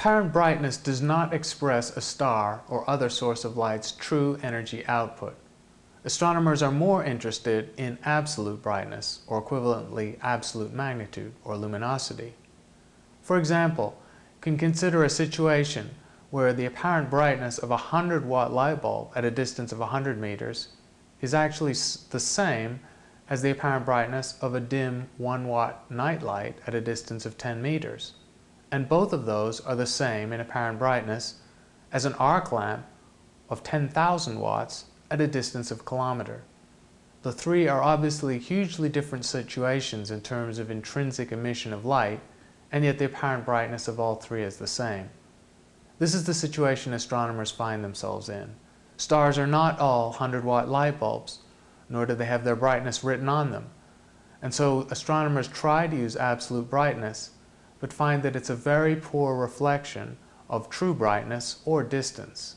Apparent brightness does not express a star or other source of light's true energy output. Astronomers are more interested in absolute brightness, or equivalently absolute magnitude, or luminosity. For example, can consider a situation where the apparent brightness of a 100 watt light bulb at a distance of 100 meters is actually the same as the apparent brightness of a dim 1 watt night light at a distance of 10 meters and both of those are the same in apparent brightness as an arc lamp of 10,000 watts at a distance of kilometer. The three are obviously hugely different situations in terms of intrinsic emission of light, and yet the apparent brightness of all three is the same. This is the situation astronomers find themselves in. Stars are not all 100 watt light bulbs, nor do they have their brightness written on them. And so astronomers try to use absolute brightness but find that it's a very poor reflection of true brightness or distance.